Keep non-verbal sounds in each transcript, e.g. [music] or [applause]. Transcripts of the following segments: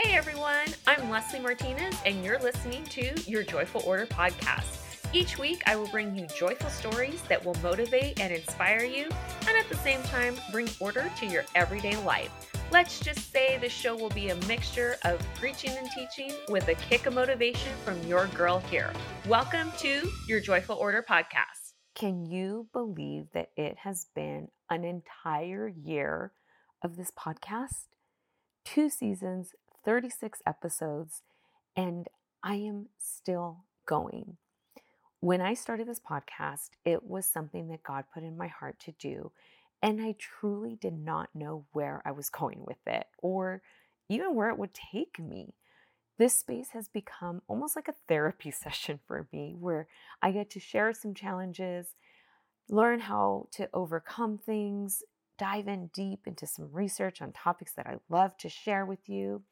Hey everyone, I'm Leslie Martinez, and you're listening to your Joyful Order podcast. Each week, I will bring you joyful stories that will motivate and inspire you, and at the same time, bring order to your everyday life. Let's just say the show will be a mixture of preaching and teaching with a kick of motivation from your girl here. Welcome to your Joyful Order podcast. Can you believe that it has been an entire year of this podcast? Two seasons, 36 episodes, and I am still going. When I started this podcast, it was something that God put in my heart to do. And I truly did not know where I was [laughs] going with it or even where it would take me. This space has become almost like a therapy [laughs] session for me where I get to share some challenges, learn how to overcome things, dive in deep into some research on topics that I love to share with you.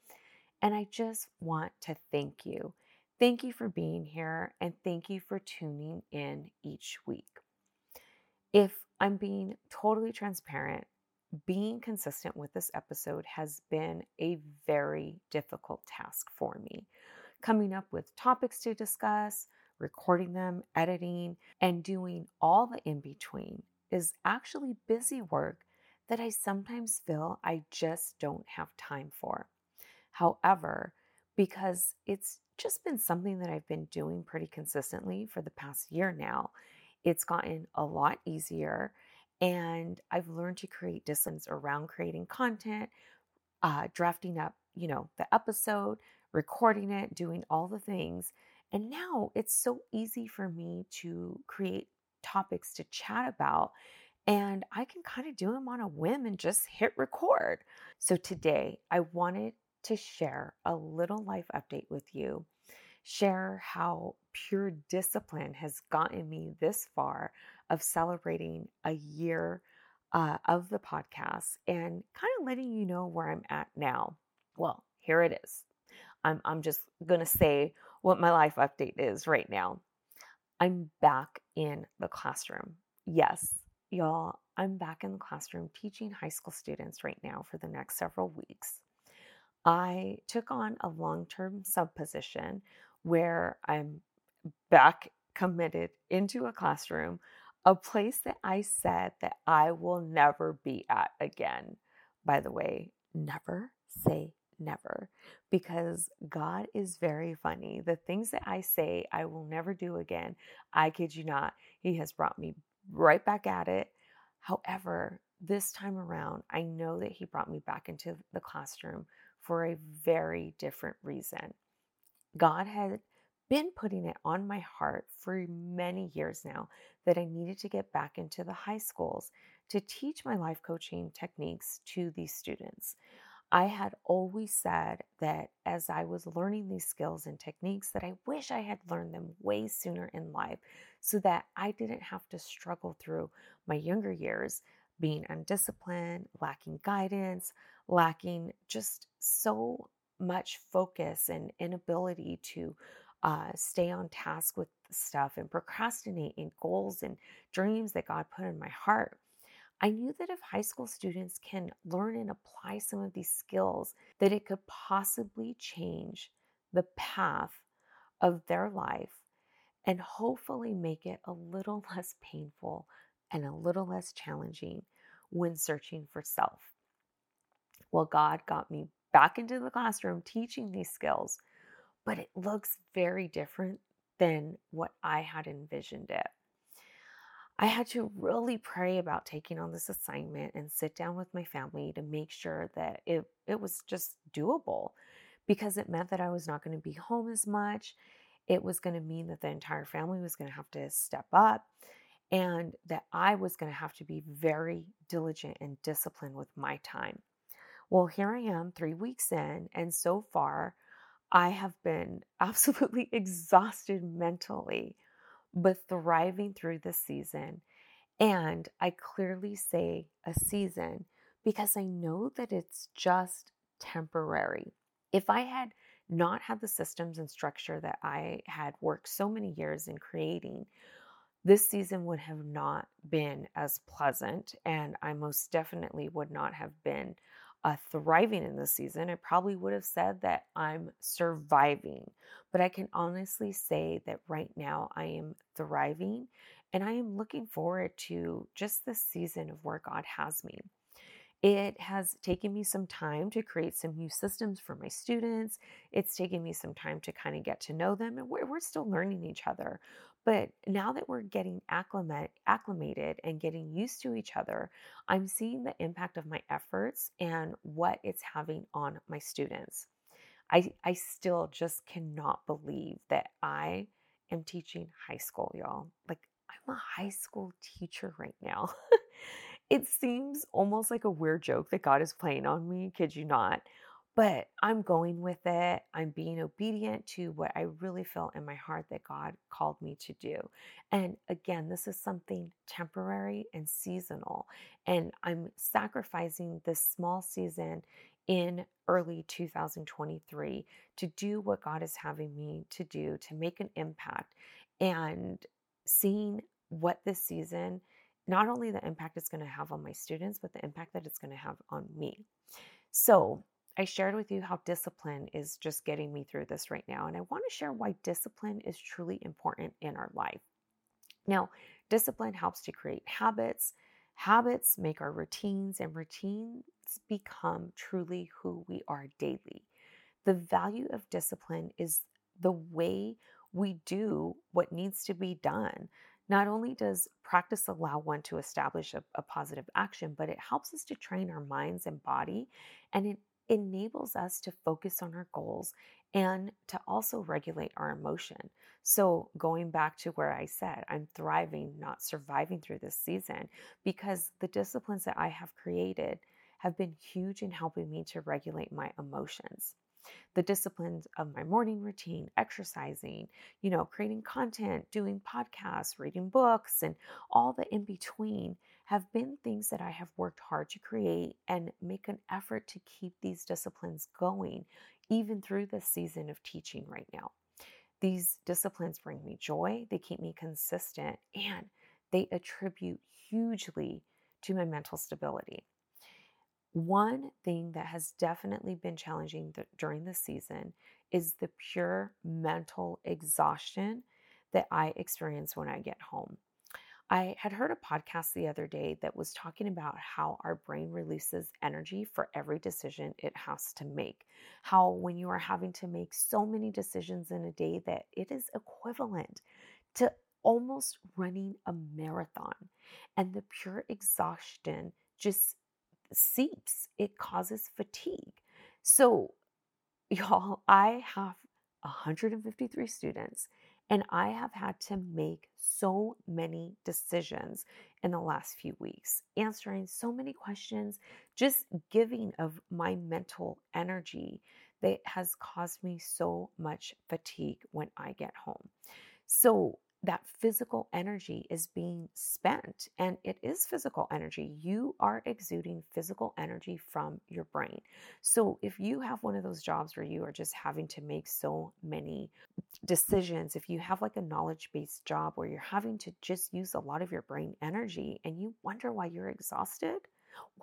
And I just want to thank you. Thank you for being here and thank you for tuning in each week. If I'm being totally transparent, being consistent with this episode has been a very difficult task for me. Coming up with topics to discuss, recording them, editing, and doing all the in between is actually busy work that I sometimes feel I just don't have time for. However, because it's just been something that I've been doing pretty consistently for the past year now. It's gotten a lot easier, and I've learned to create disciplines around creating content, uh, drafting up, you know, the episode, recording it, doing all the things. And now it's so easy for me to create topics to chat about. And I can kind of do them on a whim and just hit record. So today I wanted to share a little life update with you, share how pure discipline has gotten me this far of celebrating a year uh, of the podcast and kind of letting you know where I'm at now. Well, here it is. I'm, I'm just going to say what my life update is right now. I'm back in the classroom. Yes, y'all, I'm back in the classroom teaching high school students right now for the next several weeks. I took on a long term sub position where I'm back committed into a classroom, a place that I said that I will never be at again. By the way, never say never because God is very funny. The things that I say I will never do again, I kid you not, He has brought me right back at it. However, this time around, I know that He brought me back into the classroom for a very different reason. God had been putting it on my heart for many years now that I needed to get back into the high schools to teach my life coaching techniques to these students. I had always said that as I was learning these skills and techniques that I wish I had learned them way sooner in life so that I didn't have to struggle through my younger years being undisciplined, lacking guidance, lacking just so much focus and inability to uh, stay on task with stuff and procrastinate in goals and dreams that God put in my heart. I knew that if high school students can learn and apply some of these skills, that it could possibly change the path of their life and hopefully make it a little [laughs] less painful and a little less challenging when searching for self. Well, God got me back into the classroom teaching these skills, but it looks very different than what I had envisioned it. I had to really pray about taking on this assignment and sit down with my family to make sure that it, it was just doable because it meant that I was not going to be home as much. It was going to mean that the entire family was going to have to step up and that I was going to have to be very diligent and disciplined with my time. Well, here I am, three weeks in, and so far I have been [laughs] absolutely exhausted mentally, but thriving through this season. And I clearly say a season because I know that it's just temporary. If I had not had the systems and structure that I had worked so many years in creating, this season would have not been as pleasant, and I most definitely would not have been uh, thriving in this season, I probably would have said that I'm surviving. But I can honestly say that right now I am thriving and I am looking forward to just this season of where God has me. It has taken me some time to create some new systems for my students. It's taken me some time to kind of get to know them, and we're, we're still learning each other. But now that we're getting acclimate, acclimated and getting used to each other, I'm seeing the impact of my efforts and what it's having on my students. I, I still just cannot believe that I am teaching high school, y'all. Like, I'm a high school teacher right now. [laughs] it seems almost like a weird joke that God is playing on me, kid you not. But I'm going with it. I'm being obedient to what I really feel in my heart that God called me to do. And again, this is something temporary and seasonal. And I'm sacrificing this small season in early 2023 to do what God is having me to do, to make an impact. And seeing what this season not only the impact it's going to have on my students, but the impact that it's going to have on me. So, I shared with you how discipline is just getting me through this right now. And I want to share why discipline is truly important in our life. Now, discipline helps to create habits. Habits make our routines, and routines become truly who we are daily. The value of discipline is the way we do what needs to be done. Not only does practice allow one to establish a, a, positive action, but it helps us to train our minds and body, and it enables us to focus on our goals and to also regulate our emotion. So, going back to where I said, I'm thriving, not surviving through this season, because the disciplines that I have created have been huge in helping me to regulate my emotions the disciplines of my morning routine, exercising, you know, creating content, doing podcasts, reading books, and all the in between have been things that I have worked hard to create and make an effort to keep these disciplines going, even through this season of teaching right now. These disciplines bring me joy, they keep me consistent, and they attribute hugely to my mental stability. One thing that has definitely been challenging th- during the season is the pure mental exhaustion that I experience when I get home. I had heard a podcast the other day that was talking about how our brain releases energy for every decision it has to make. How, when you are having to make so many decisions in a day, that it is equivalent to almost running a marathon. And the pure exhaustion just seeps, it causes fatigue. So, y'all, I have 153 students and I have had to make so many decisions in the last few weeks, answering so many questions, just giving of my mental energy that has caused me so much fatigue when I get home. So, that physical energy is being spent. And it is physical energy. You are exuding physical energy from your brain. So if you have one of those jobs where you are just having to make so many decisions, if you have like a knowledge based job where you're having to just use a lot of your brain energy and you wonder why you're exhausted,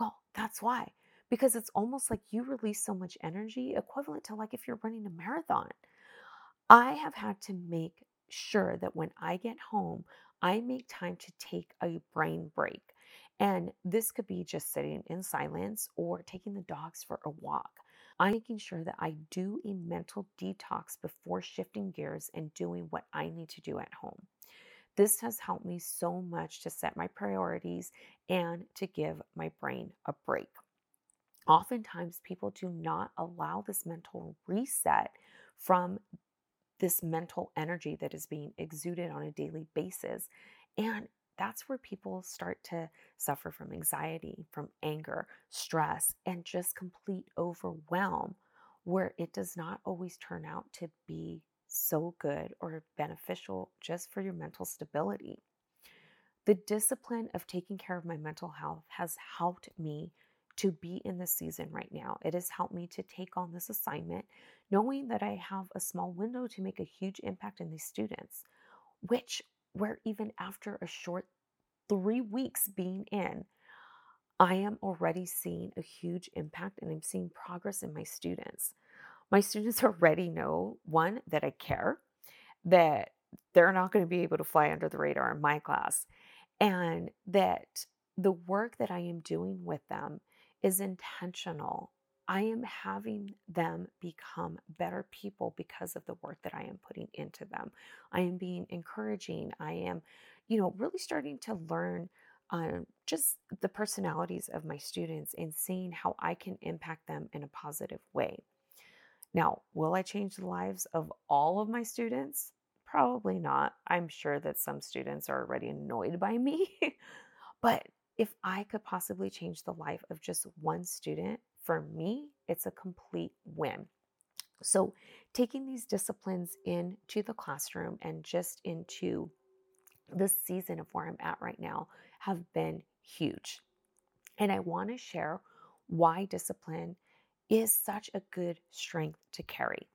well, that's why. Because it's almost like you release so much energy, equivalent to like if you're running a marathon. I have had to make sure that when I get home, I make time to take a brain break. And this could be just sitting in silence or taking the dogs for a walk. I'm making sure that I do a mental detox before shifting gears and doing what I need to do at home. This has helped me so much to set my priorities and to give my brain a break. Oftentimes, people do not allow this mental reset from this mental energy that is being exuded on a daily basis. And that's where people start to suffer from anxiety, from anger, stress, and just complete overwhelm, where it does not always turn out to be so good or beneficial just for your mental stability. The discipline of taking care of my mental health has helped me to be in this season right now. It has helped me to take on this assignment, knowing that I have a small window to make a huge impact in these students, which, where even after a short three weeks being in, I am already seeing a huge impact and I'm seeing progress in my students. My students [laughs] already know one, that I care, that they're not going to be able to fly under the radar in my class, and that the work that I am doing with them is intentional. I am having them become better people because of the work that I am putting into them. I am being encouraging. I am, you know, really starting to learn um, just the personalities of my students and seeing how I can impact them in a positive way. Now, will I change the lives of all of my students? Probably not. I'm sure that some students are already annoyed by me. [laughs] but if I could possibly change the life of just one student, for me, it's a complete win. So, taking these disciplines into the classroom and just into the season of where I'm at right now have been huge. And I want to share why discipline is such a good strength to carry.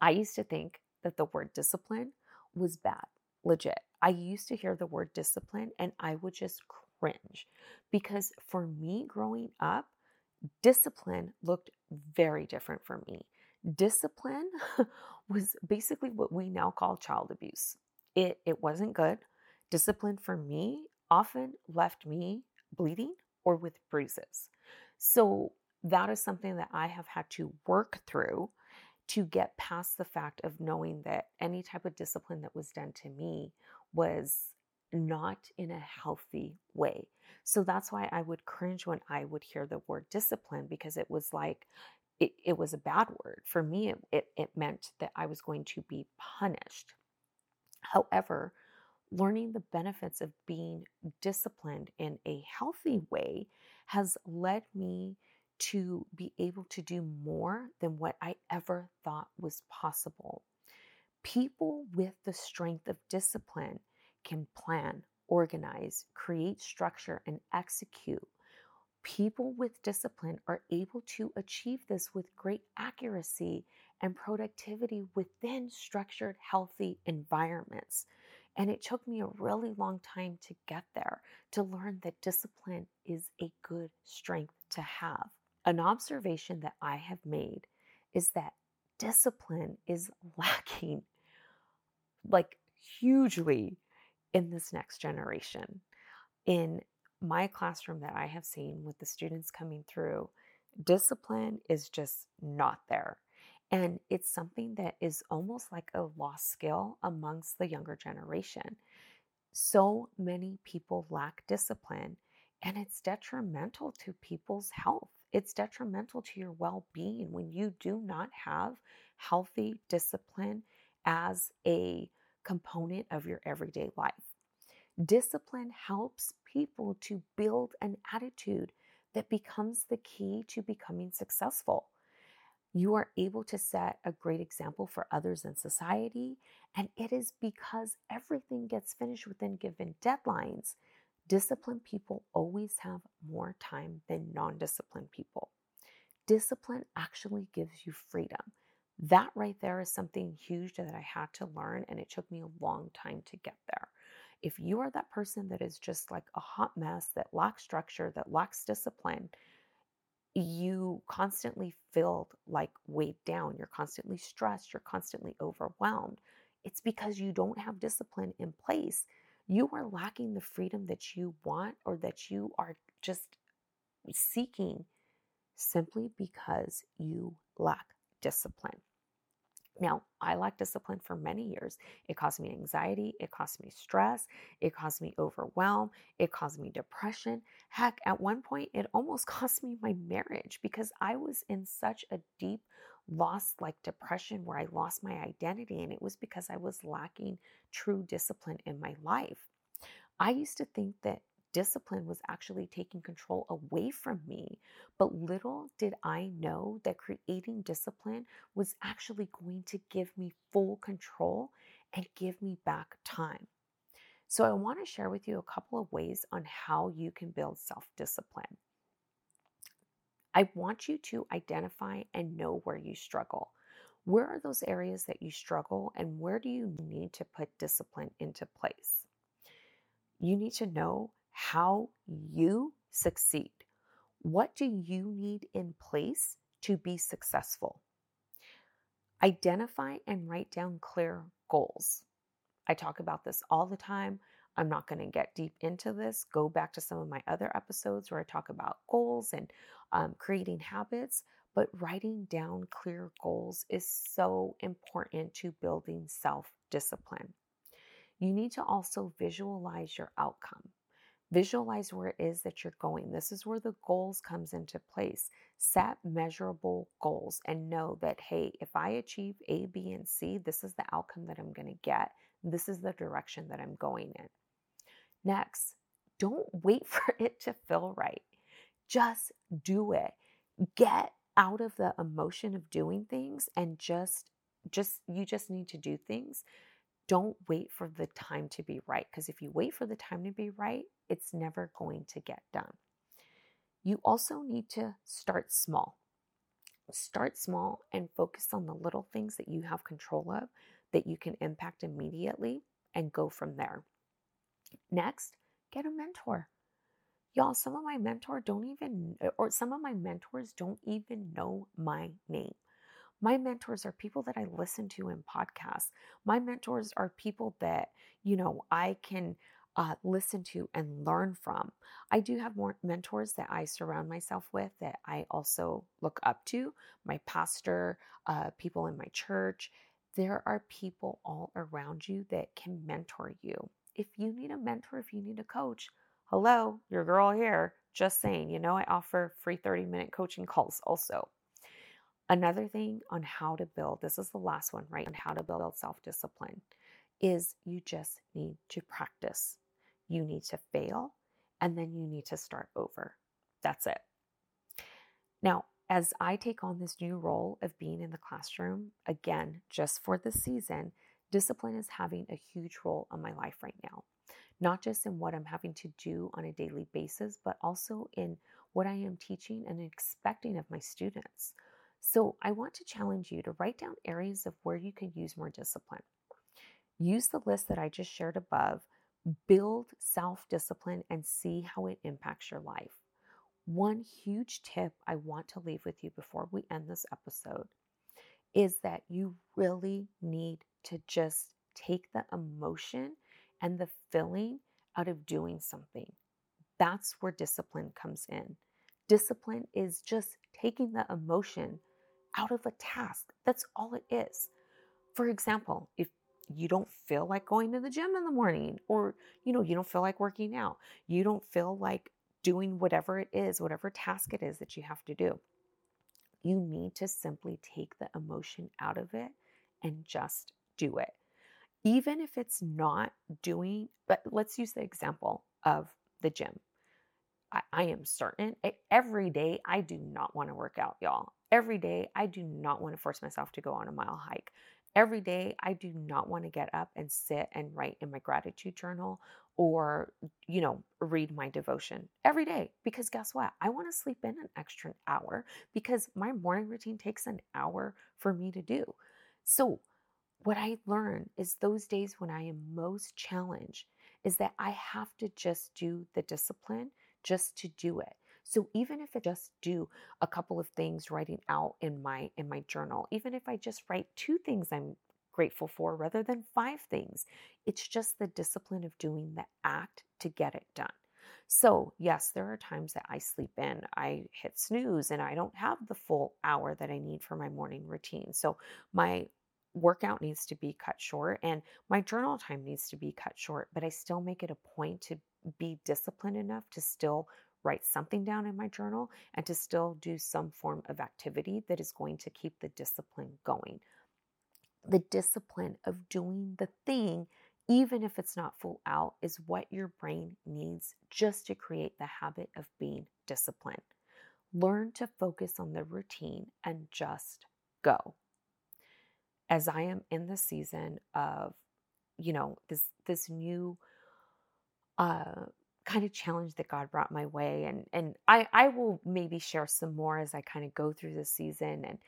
I used to think that the word discipline was bad, legit. I used to hear the word discipline and I would just cringe because for me growing up, discipline looked very different for me. Discipline [laughs] was basically what we now call child abuse. It, it wasn't good. Discipline for me often left me bleeding or with bruises. So that is something that I have had to work through to get past the fact of knowing that any type of discipline that was done to me was not in a healthy way. So that's why I would cringe when I would hear the word discipline because it was like, it, it was a bad word. For me, it, it, it meant that I was going to be punished. However, learning the benefits of being disciplined in a healthy way has led me to be able to do more than what I ever thought was possible. People with the strength of discipline can plan, organize, create structure, and execute. People with discipline are able to achieve this with great accuracy and productivity within structured, healthy environments. And it took me a really long time to get there to learn that discipline is a good strength to have. An observation that I have made is that discipline is [laughs] lacking like hugely in this next generation. In my classroom that I have seen with the students coming through, discipline is just not there. And it's something that is almost like a lost skill amongst the younger generation. So many people lack discipline, and it's detrimental to people's health. It's detrimental to your well being when you do not have healthy discipline as a component of your everyday life. Discipline helps people to build an attitude that becomes the key to becoming successful. You are able to set a great example for others in society, and it is because everything gets finished within given deadlines. Disciplined people always have more time than non disciplined people. Discipline actually gives you freedom. That right there is something huge that I had to learn, and it took me a long time to get there. If you are that person that is just like a hot mess, that lacks structure, that lacks discipline, you constantly feel like weighed down, you're constantly stressed, you're constantly overwhelmed. It's because you don't have discipline in place. You are lacking the freedom that you want or that you are just seeking simply because you lack discipline. Now, I lacked discipline for many years. It caused me anxiety, it caused me stress, it caused me overwhelm, it caused me depression. Heck, at one point, it almost [laughs] cost me my marriage because I was in such a deep loss like depression where I lost my identity, and it was because I was lacking true discipline in my life. I used to think that discipline was actually taking control away from me. But little did I know that creating discipline was actually going to give me full control and give me back time. So, I want to share with you a couple of ways on how you can build self discipline. I want you to identify and know where you struggle. Where are those areas that you struggle, and where do you need to put discipline into place? You need to know how you succeed? What do you need in place to be successful? Identify and write down clear goals. I talk about this all the time. I'm not going to get deep into this. Go back to some of my other episodes where I talk about goals and um, creating habits. But writing down clear goals is so important to building self discipline. You need to also visualize your outcome. Visualize where it is that you're going. This is where the goals comes into place. Set measurable goals and know that hey, if I achieve A, B, and C, this is the outcome that I'm going to get. This is the direction that I'm going in. Next, don't wait [laughs] for it to feel right. Just do it. Get out of the emotion of doing things and just just you just need to do things don't wait for the time to be right because if you wait for the time to be right, it's never going to get done. You also need to start small. Start small and focus on the little things that you have control of that you can impact immediately and go from there. Next, get a mentor. Y'all, some of my mentors don't even, or some of my mentors don't even know my name. My mentors are people that I listen to in podcasts. My mentors are people that, you know, I can uh, listen to and learn from. I do have more mentors that I surround myself with that I also look up to my pastor, uh, people in my church. There are people all around you that can mentor you. If you need a mentor, if you need a coach, hello, your girl here. Just saying, you know, I offer free 30 minute coaching calls also. Another thing on how to build, this is the last one, right? On how to build self discipline is you just need to practice. You need to fail and then you need to start over. That's it. Now, as I take on this new role of being in the classroom, again, just for the season, discipline is having a huge role on my life right now. Not just in what I'm having to do on a daily basis, but also in what I am teaching and expecting of my students. So I want to challenge you to write down areas of where you could use more discipline. Use the list that I just shared above, build self discipline, and see how it impacts your life. One huge tip I want to leave with you before we end this episode is that you really need to just take the emotion and the feeling out of doing something. That's where discipline comes in. Discipline is just taking the emotion out of a task. That's all it is. For example, if you don't feel like going to the gym in the morning or you know, you don't feel like working out, you don't feel like doing whatever it is, whatever task it is that you have to do. You need to simply take the emotion out of it and just do it. Even if it's not doing, but let's use the example of the gym. I, I am certain every day I do not want to work out, y'all. Every day, I do not want to force myself to go on a mile hike. Every day, I do not want to get up and sit and write in my gratitude journal or, you know, read my devotion every day. Because guess what? I want to sleep in an extra hour because my morning routine takes an hour for me to do. So, what I learn is those days when I am most challenged is that I have to just do the discipline just to do it. So even if I just do a couple of things writing out in my in my journal, even if I just write two things I'm grateful for rather than five things, it's just the discipline of doing the act to get it done. So, yes, there are times that I sleep in, I hit snooze, and I don't have the full hour that I need for my morning routine. So, my workout needs to be cut short and my journal time needs to be cut short, but I still make it a point to be disciplined enough to still write something down in my journal and to still do some form of activity that is going to keep the discipline going. The discipline of doing the thing, even if it's not full out, is what your brain needs just to create the habit of being disciplined. Learn to focus on the routine and just go. As I am in the season of, you know, this this new uh kind of challenge that God brought my way. And and I I will maybe share some more as I kind of go through this season and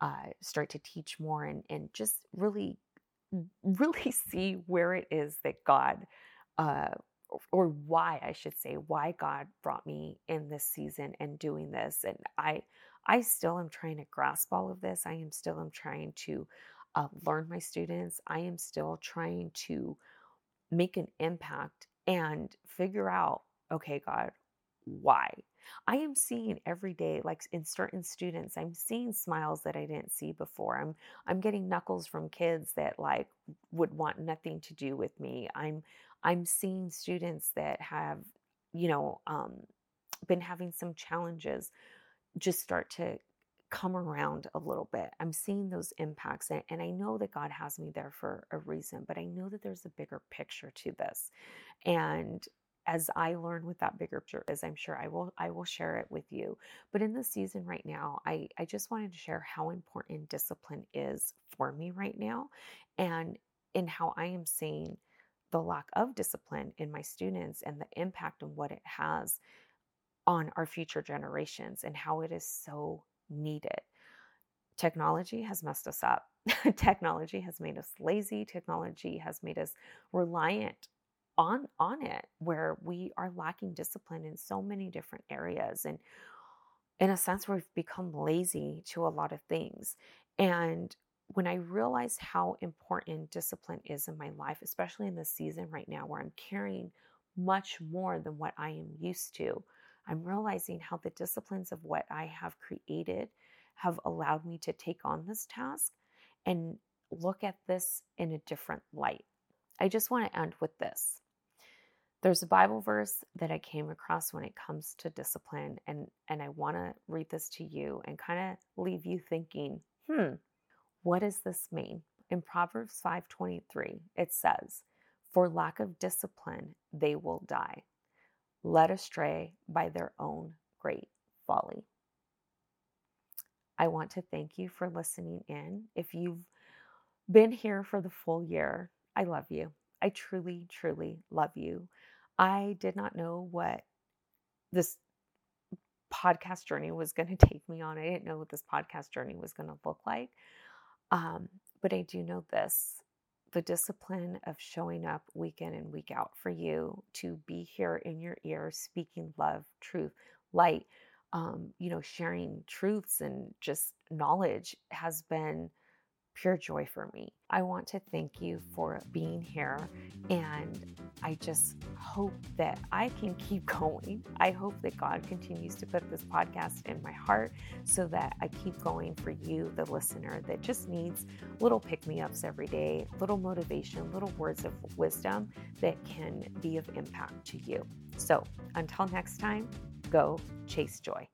uh, start to teach more and and just really really [laughs] see where it is that God uh, or why I should say, why God brought me in this season and doing this. And I, I still am trying to grasp all of this. I am still am trying to uh, learn my students. I am still trying to make an impact and figure out, okay, God, why? I am seeing every day, like in certain students, I'm seeing smiles that I didn't see before. I'm I'm getting knuckles from kids that like would want nothing to do with me. I'm I'm seeing students that have, you know, um, been having some challenges just start to come around a little bit. I'm seeing those impacts, and, and I know that God has me there for a reason, but I know that there's a bigger picture to this. And as I learn with that bigger picture, as I'm sure I will, I will share it with you. But in this season right now, I, I just wanted to share how important discipline is for me right now, and in how I am seeing the lack of discipline in my students and the impact and what it has on our future generations and how it is so needed. Technology has messed us up. [laughs] technology has made us lazy. Technology has made us reliant on on it where we are lacking discipline in so many different areas and in a sense we've become lazy to a lot of things and when i realized how important discipline is in my life especially in this season right now where i'm carrying much more than what i am used to I'm realizing how the disciplines of what I have created have allowed me to take on this task and look at this in a different light. I just want to end with this. There's a Bible verse that I came across when it comes to discipline, and, and I want to read this to you and kind of leave you thinking, hmm, what does this mean? In Proverbs 5:23, it says, "For lack of discipline, they will die." Led astray by their own great folly. I want to thank you for listening in. If you've been here for the full year, I love you. I truly, truly love you. I did not know what this podcast journey was going [laughs] to take me on. I didn't know what this podcast journey was going to look like. Um, but I do know this the discipline of showing up week in and week out for you to be here in your ear, speaking love, truth, light, um, you know, sharing truths and just knowledge has been pure joy for me. I want to thank you for being here. And I just hope that I can keep [laughs] going. I hope that God continues to put this podcast in my heart so that I keep going for you, the listener, that just needs little pick me ups every day, little motivation, little words of wisdom that can be of impact to you. So until next time, go chase joy.